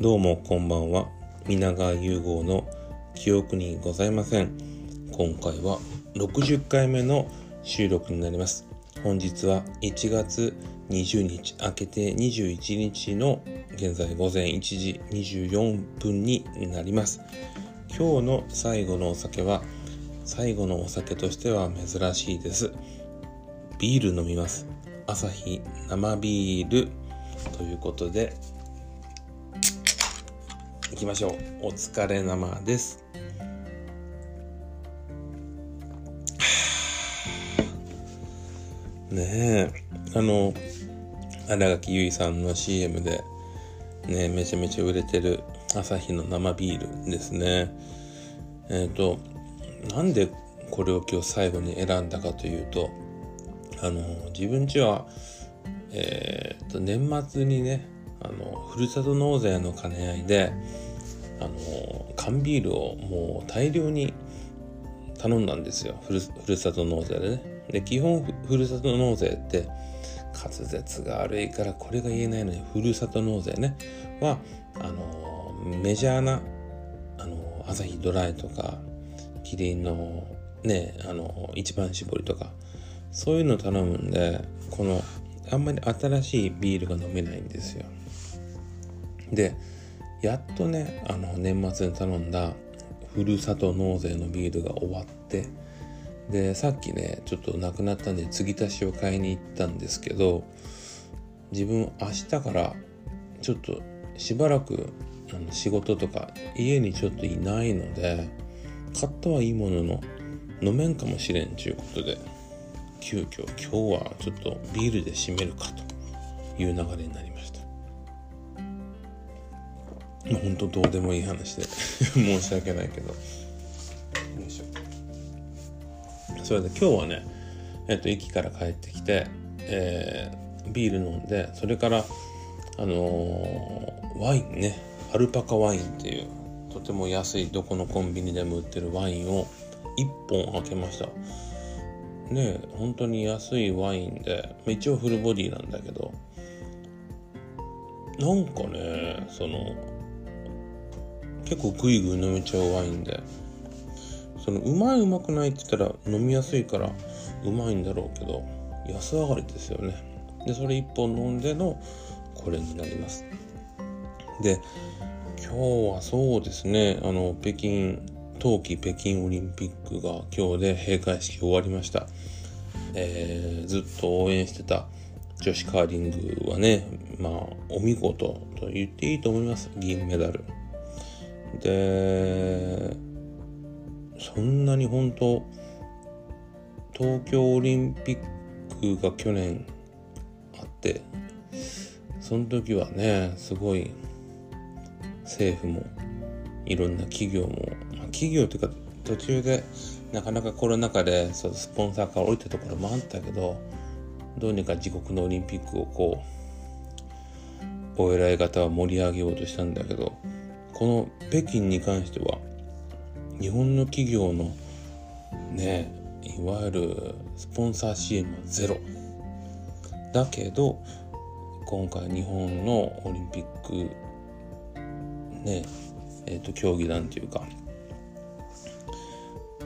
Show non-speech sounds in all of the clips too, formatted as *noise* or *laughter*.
どうもこんばんは。皆川融合の記憶にございません。今回は60回目の収録になります。本日は1月20日明けて21日の現在午前1時24分になります。今日の最後のお酒は最後のお酒としては珍しいです。ビール飲みます。朝日生ビールということできましょう。お疲れ生です。*sighs* ねえ。あの新垣結衣さんの CM でねめちゃめちゃ売れてる朝日の生ビールですね。えっ、ー、となんでこれを今日最後に選んだかというとあの自分ちはえー、と年末にねあのふるさと納税の兼ね合いであの缶ビールをもう大量に頼んだんですよ。ふるさと納税でね。で基本ふるさと納税って滑舌が悪いからこれが言えないのにふるさと納税ね。はあのメジャーなあの朝日ドライとかキリンのねあの一番搾りとかそういうの頼むんでこのあんまり新しいビールが飲めないんですよ。でやっとねあの年末に頼んだふるさと納税のビールが終わってでさっきねちょっとなくなったんで継ぎ足しを買いに行ったんですけど自分明日からちょっとしばらくあの仕事とか家にちょっといないので買ったはいいものの飲めんかもしれんちゅうことで急遽今日はちょっとビールで締めるかという流れになりました。本当どうでもいい話で *laughs* 申し訳ないけど。よいしょ。それで今日はねえっと駅から帰ってきて、えー、ビール飲んでそれからあのー、ワインねアルパカワインっていうとても安いどこのコンビニでも売ってるワインを1本開けました。ね本当に安いワインで一応フルボディなんだけどなんかねその結構グイグイ飲めちゃうワインで。そのうまいうまくないって言ったら飲みやすいからうまいんだろうけど安上がりですよね。でそれ1本飲んでのこれになります。で今日はそうですねあの北京冬季北京オリンピックが今日で閉会式終わりました、えー、ずっと応援してた女子カーリングはねまあお見事と言っていいと思います。銀メダル。でそんなに本当東京オリンピックが去年あってその時はねすごい政府もいろんな企業も企業というか途中でなかなかコロナ禍でそうスポンサーから降りたところもあったけどどうにか自国のオリンピックをこうお偉い方は盛り上げようとしたんだけどこの北京に関しては日本の企業のねいわゆるスポンサー支援はゼロだけど今回日本のオリンピックねえーと競技団というか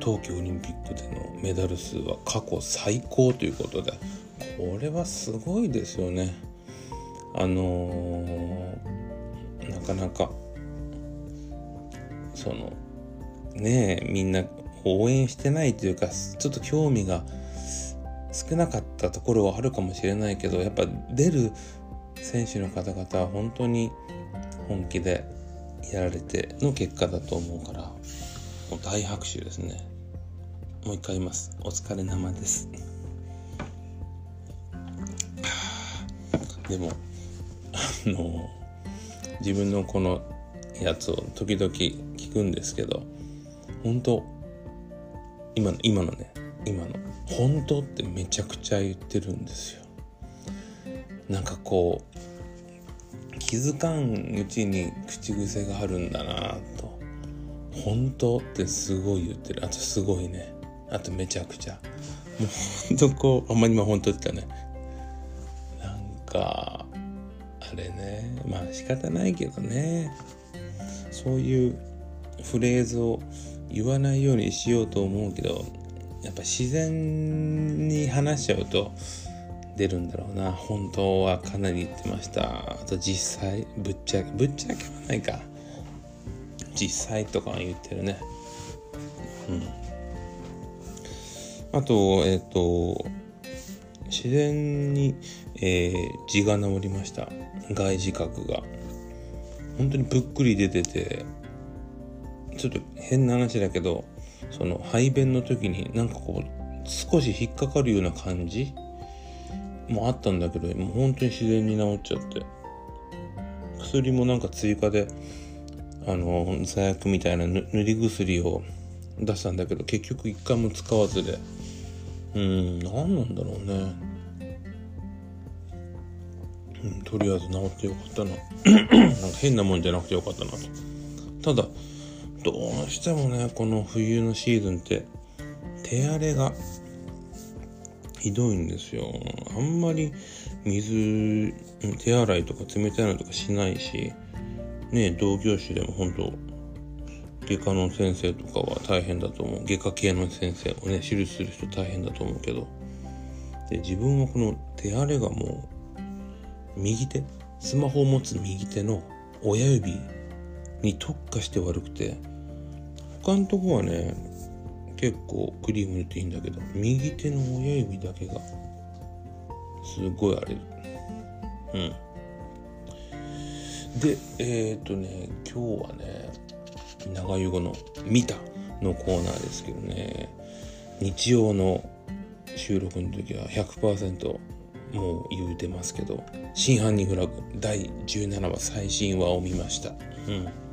冬季オリンピックでのメダル数は過去最高ということでこれはすごいですよね。あのー、なかなかそのねみんな応援してないというかちょっと興味が少なかったところはあるかもしれないけどやっぱ出る選手の方々は本当に本気でやられての結果だと思うからもう大拍手ですね。もう一回言います。お疲れ生です。でもあの自分のこのやつを時々聞くんですけど本当今の今のね今の本当ってめちゃくちゃ言ってるんですよ。なんかこう気づかんうちに口癖があるんだなと。本当ってすごい言ってる。あとすごいね。あとめちゃくちゃ。もうほんとこうあんまりまあ本当って言ったね。なんかあれね。まあ仕方ないけどね。そういうフレーズを言わないようにしようと思うけどやっぱ自然に話しちゃうと出るんだろうな。本当はかなり言ってました。あと実際ぶっちゃけぶっちゃけはないか。実際とか言ってるね。うん。あとえっ、ー、と自然に、えー、字が治りました。外耳覚が。本当にぷっくり出ててちょっと変な話だけどその排便の時になんかこう少し引っかかるような感じ？もあったんだけどもう本当に自然に治っちゃって。薬もなんか追加であの座薬みたいな塗り薬を出したんだけど結局一回も使わずで。うん何なんだろうね、うん、とりあえず治ってよかったな。*clears throat* なんか変なもんじゃなくてよかったなと。ただどうしてもねこの冬のシーズンって手荒れがひどいんですよ。あんまり水手洗いとか冷たいのとかしないしね同業種でも本当外科の先生とかは大変だと思う。外科系の先生をね手術する人大変だと思うけど。で自分はこの手荒れがもう右手スマホを持つ右手の親指に特化して悪くて他のとこはね結構クリーム塗っていいんだけど右手の親指だけがすごい荒れる。うん。でえっ、ー、とね今日はね長湯後の「見た」のコーナーですけどね日曜の収録の時は100%もう言うてますけど「真犯人フラグ」第17話最新話を見ました。うん。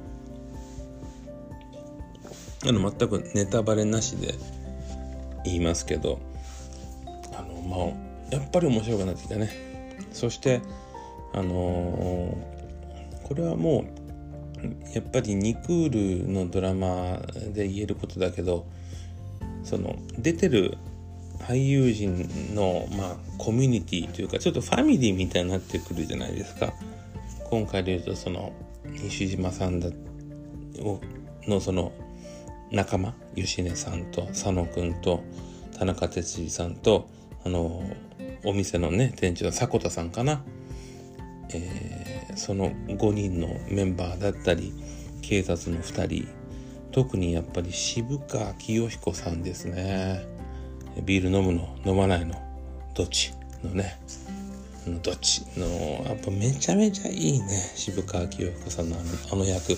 あの全くネタバレなしで言いますけどあのまあやっぱり面白くなってきたね。そしてあのー、これはもうやっぱり2クールのドラマで言えることだけどその出てる俳優陣の、まあ、コミュニティというかちょっとファミリーみたいになってくるじゃないですか。今回で言うとその西島さんだのその仲間吉根さんと佐野くんと田中哲司さんとあのお店のね店長の迫田さんかな、えー、その5人のメンバーだったり警察の2人特にやっぱり渋川清彦さんですね。ビール飲むの飲まないのどっちのね。どっちのやっぱめちゃめちゃいいね渋川清彦さんのあの役。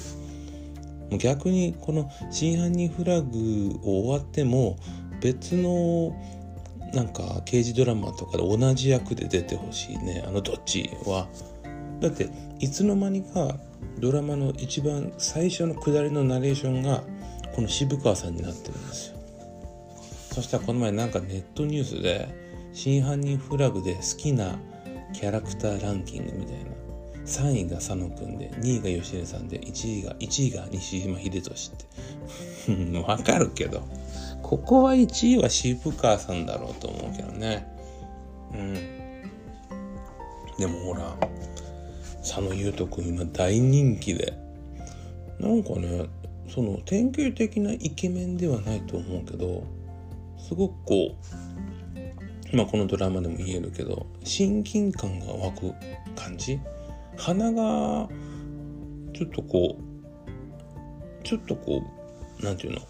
逆にこの「真犯人フラグ」を終わっても別のなんか刑事ドラマとかで同じ役で出てほしいね。あのどっちは。だっていつの間にかドラマの一番最初の下りのナレーションがこの渋川さんになってるんですよ。そしたらこの前なんかネットニュースで「真犯人フラグ」で好きなキャラクターランキングみたいな。3位が佐野くんで2位が吉根さんで1位が1位が西島秀俊って。*laughs* わかるけど。ここは1位は渋川さんだろうと思うけどね。うん。でもほら佐野優斗くん今大人気で。なんかねその典型的なイケメンではないと思うけどすごくこうまあこのドラマでも言えるけど親近感が湧く感じ。鼻がちょっとこうちょっとこうなんていうの？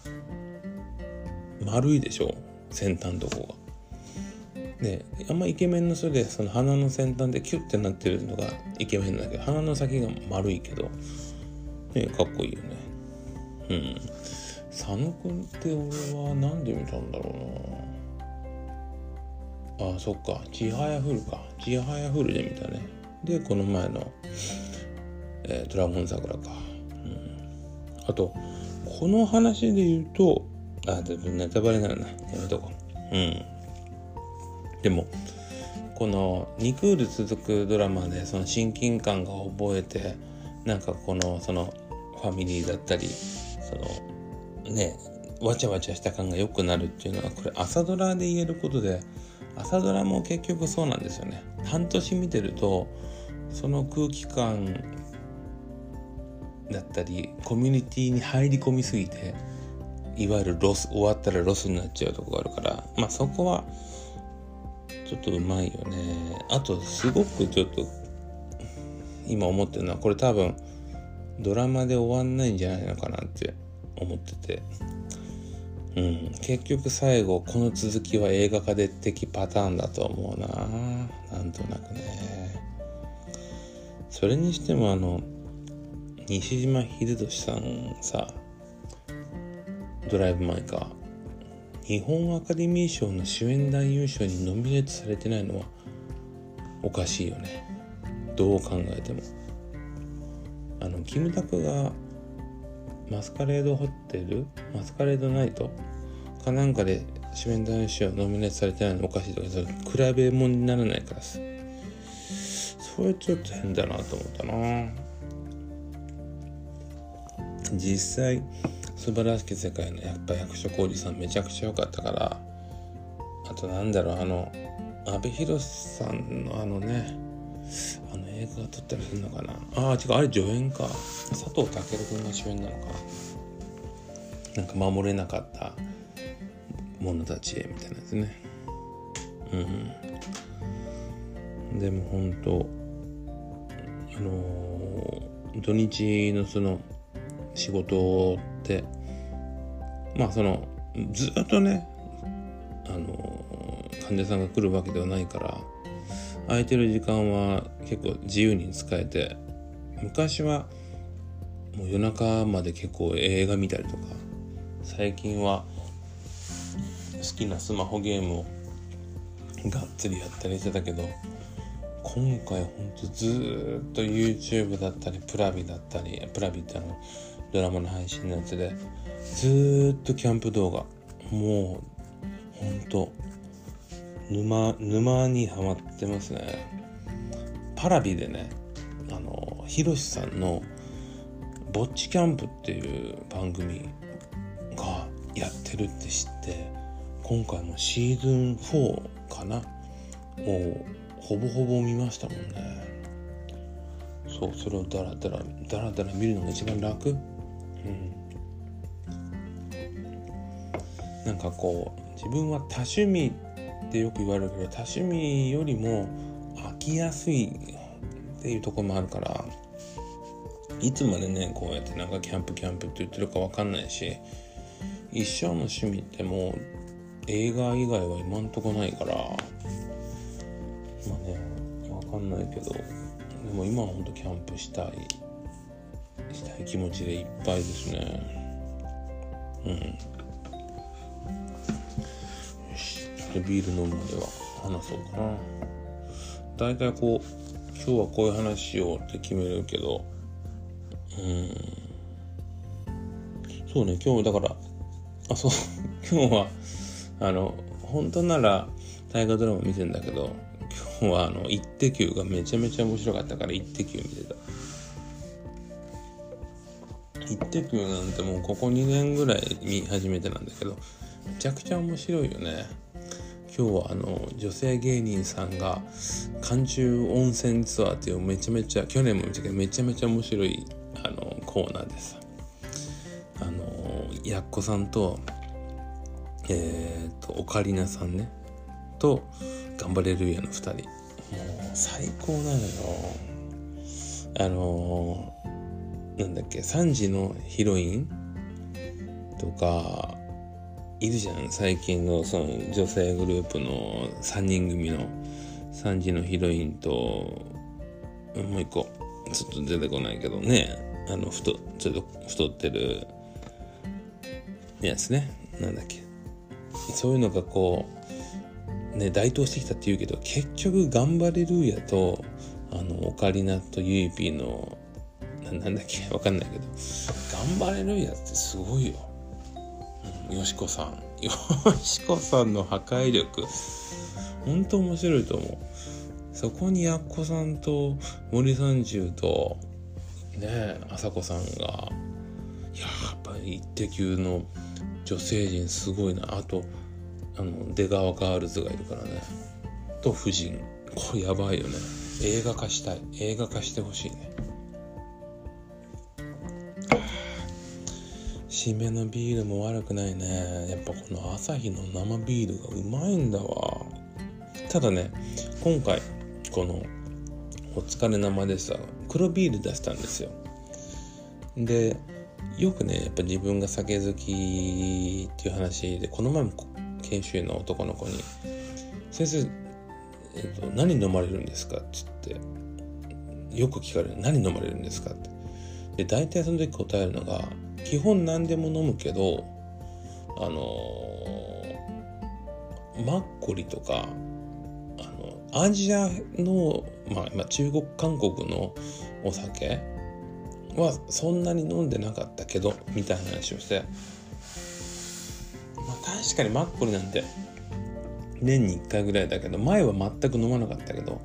丸いでしょ？先端のとこが。であんまイケメンの人でその鼻の先端でキュッてなってるのがイケメンだけど鼻の先が丸いけど、ね、かっこいいよね。うん。佐野くんって俺は何で見たんだろうなああそっかちはやふるかちはやふるで見たね。でこの前の、えー、ドラゴン桜か、うん、あとこの話で言うとあでもネタバレにならなやめとこう。うん。でもこの2クール続くドラマでその親近感が覚えてなんかこのそのファミリーだったりそのねわちゃわちゃした感が良くなるっていうのはこれ朝ドラで言えることで朝ドラも結局そうなんですよね。半年見てるとその空気感だったりコミュニティに入り込みすぎていわゆるロス終わったらロスになっちゃうとこがあるからまあそこはちょっとうまいよね。あとすごくちょっと今思ってるのはこれ多分ドラマで終わんないんじゃないのかなって思ってて。うん。結局最後この続きは映画化で的パターンだと思うな。なんとなくね。それにしてもあの西島秀俊さんさドライブ・マイ・カー。日本アカデミー賞の主演男優賞にノミネートされてないのはおかしいよね。どう考えても。あのキムタクがマスカレードホテル？マスカレードナイト？かなんかで主演男優賞ノミネートされてないのおかしいとかそ比べ物にならないからさ。それちょっと変だなと思ったな。実際素晴らしき世界のやっぱ役所広司さんめちゃくちゃ良かったからあとなんだろうあの阿部寛さんのあのね映画撮ったりするのかな？ああ違うあれ助演か。佐藤健君が主演なのか。なんか守れなかった者たちへみたいなやつね。うん。でも本当あのー、土日のその仕事ってまあそのずっとねあの患者さんが来るわけではないから空いてる時間は結構自由に使えて昔はもう夜中まで結構映画見たりとか最近は好きなスマホゲームをがっつりやったりしてたけど今回ほんとずっと YouTube だったりプラビだったりプラビってあのドラマの配信のやつでずっとキャンプ動画もうほんと沼沼にはまってますね。パラビでねあのヒロシさんの「ぼっちキャンプ」っていう番組がやってるって知って今回もシーズン4かな？をほぼほぼ見ましたもんね。そうそれをダラダラダラダラ見るのが一番楽。うん。なんかこう自分は多趣味ってよく言われるけど多趣味よりも飽きやすいっていうとこもあるからいつまでねこうやってなんかキャンプキャンプって言ってるか分かんないし一生の趣味ってもう映画以外は今んとこないからまあね分かんないけどでも今はほんとキャンプしたいしたい気持ちでいっぱいですね。うん。よしでビール飲むまでは話そうかな大体こう今日はこういう話しようって決めるけどうんそうね今日だからあそう *laughs* 今日はあの本当なら大河ドラマ見てんだけど今日はあの「イッテ Q!」がめちゃめちゃ面白かったから「イッテ Q!」見てた「イッテ Q!」なんてもうここ2年ぐらい見始めてなんだけどめちゃくちゃ面白いよね今日はあの女性芸人さんが寒中温泉ツアーっていうめちゃめちゃ去年も見たけどめちゃめちゃ面白いあのコーナーです。あのやっこさんとえー、とオカリナさんね。と頑張れるやの2人。もう最高なのよ。あの、なんだっけ3時のヒロインとかいるじゃん。最近のその女性グループの3人組の3時のヒロインともう一個ちょっと出てこないけどねあの太ちょっと太ってるやつね。なんだっけ。そういうのがこうね台頭してきたって言うけど結局頑張れるやとあのオカリナとユイピーのなんだっけわかんないけど頑張れるやってすごいよ、よしこさん。よしこさんの破壊力。本当面白いと思う。そこにやっこさんと森三中とねあさこさんが。やっぱり一滴級の女性陣すごいな。あとあの出川ガールズがいるからね。と夫人。これやばいよね。映画化したい。映画化してほしいね。締めのビールも悪くないねやっぱこの朝日の生ビールがうまいんだわただね今回このお疲れ生でさ黒ビール出したんですよでよくねやっぱ自分が酒好きっていう話でこの前も研修医の男の子に「先生、えっと、何飲まれるんですか?」っつってよく聞かれる「何飲まれるんですか?」ってで大体その時答えるのが基本何でも飲むけどあのマッコリとかあのアジアの、まあ、まあ、中国韓国のお酒はそんなに飲んでなかったけどみたいな話をしてまあ確かにマッコリなんて年に1回ぐらいだけど前は全く飲まなかったけど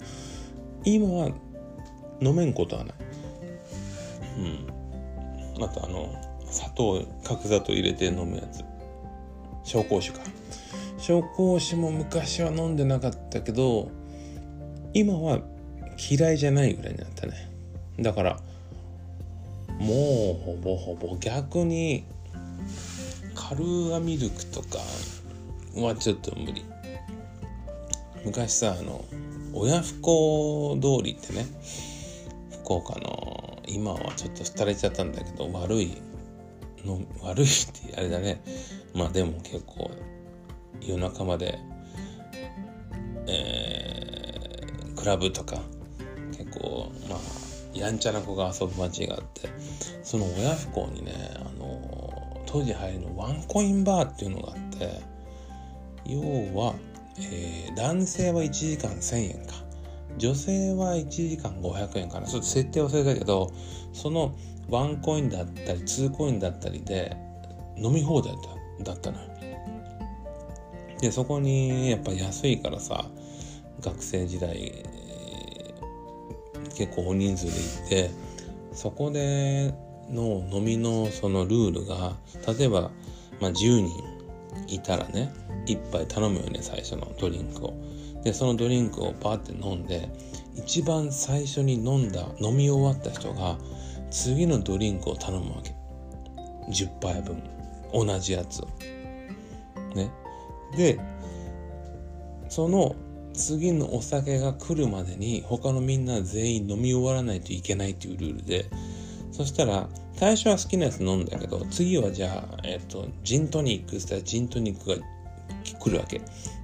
今は飲めんことはない。うん。あとあの砂糖角砂糖入れて飲むやつ。紹興酒か。紹興酒も昔は飲んでなかったけど今は嫌いじゃないぐらいになったね。だからもうほぼほぼ逆にカルーアミルクとかはちょっと無理。昔さあの親不孝通りってね福岡の今はちょっと廃れちゃったんだけど悪いの悪いってあれだね。まあでも結構夜中までえー、クラブとか結構まあやんちゃな子が遊ぶ街があってその親不孝にねあの当時入りのワンコインバーっていうのがあって要は、えー、男性は1時間1000円か。女性は1時間500円かな。ちょっと設定忘れたけどそのワンコインだったりツーコインだったりで飲み放題だったのよ。でそこにやっぱ安いからさ学生時代結構大人数で行ってそこでの飲みのそのルールが例えば、まあ、10人いたらね1杯頼むよね最初のドリンクを。でそのドリンクをパーって飲んで一番最初に飲んだ飲み終わった人が次のドリンクを頼むわけ。10杯分。同じやつを。ね。でその次のお酒が来るまでに他のみんな全員飲み終わらないといけないっていうルールでそしたら最初は好きなやつ飲んだけど次はじゃあ、えっ、とジントニックしたらジントニックが来るわけ。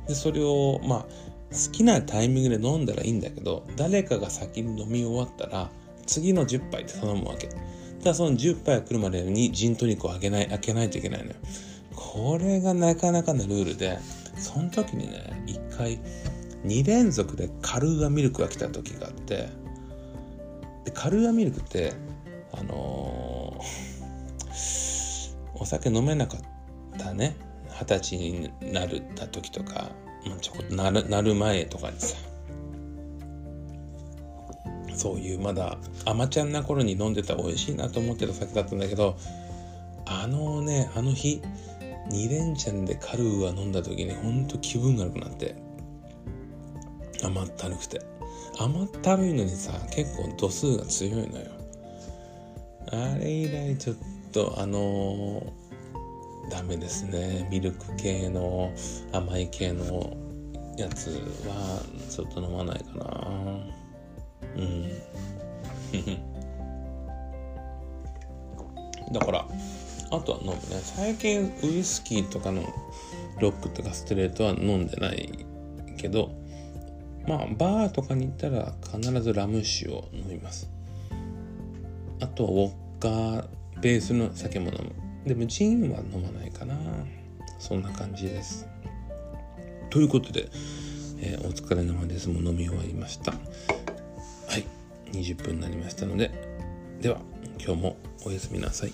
でそれをまあ好きなタイミングで飲んだらいいんだけど誰かが先に飲み終わったら次の10杯って頼むわけ。ただその10杯が来るまでにジントニックを開けない開けないといけないのよ。これがなかなかのルールでその時にね一回2連続でカルーアミルクが来た時があってでカルーアミルクってあのー、お酒飲めなかったね二十歳になるた時とか、ちょこっとなるなる前とかにさ。そういうまだ甘ちゃんな頃に飲んでた美味しいなと思ってた酒だったんだけどあのねあの日2連チャンでカルーア飲んだ時にほんと気分が悪くなって甘ったるくて。甘ったるいのにさ結構度数が強いのよ。あれ以来ちょっとあの、ダメですね。ミルク系の甘い系のやつはちょっと飲まないかな。うん。*laughs* だからあとは飲むね。最近ウイスキーとかのロックとかストレートは飲んでないけどまあバーとかに行ったら必ずラム酒を飲みます。あとはウォッカーベースの酒も飲む。でもジンは飲まないかな。そんな感じです。ということで、えー、お疲れ様です。もう飲み終わりました。はい。20分になりましたので。では今日もおやすみなさい。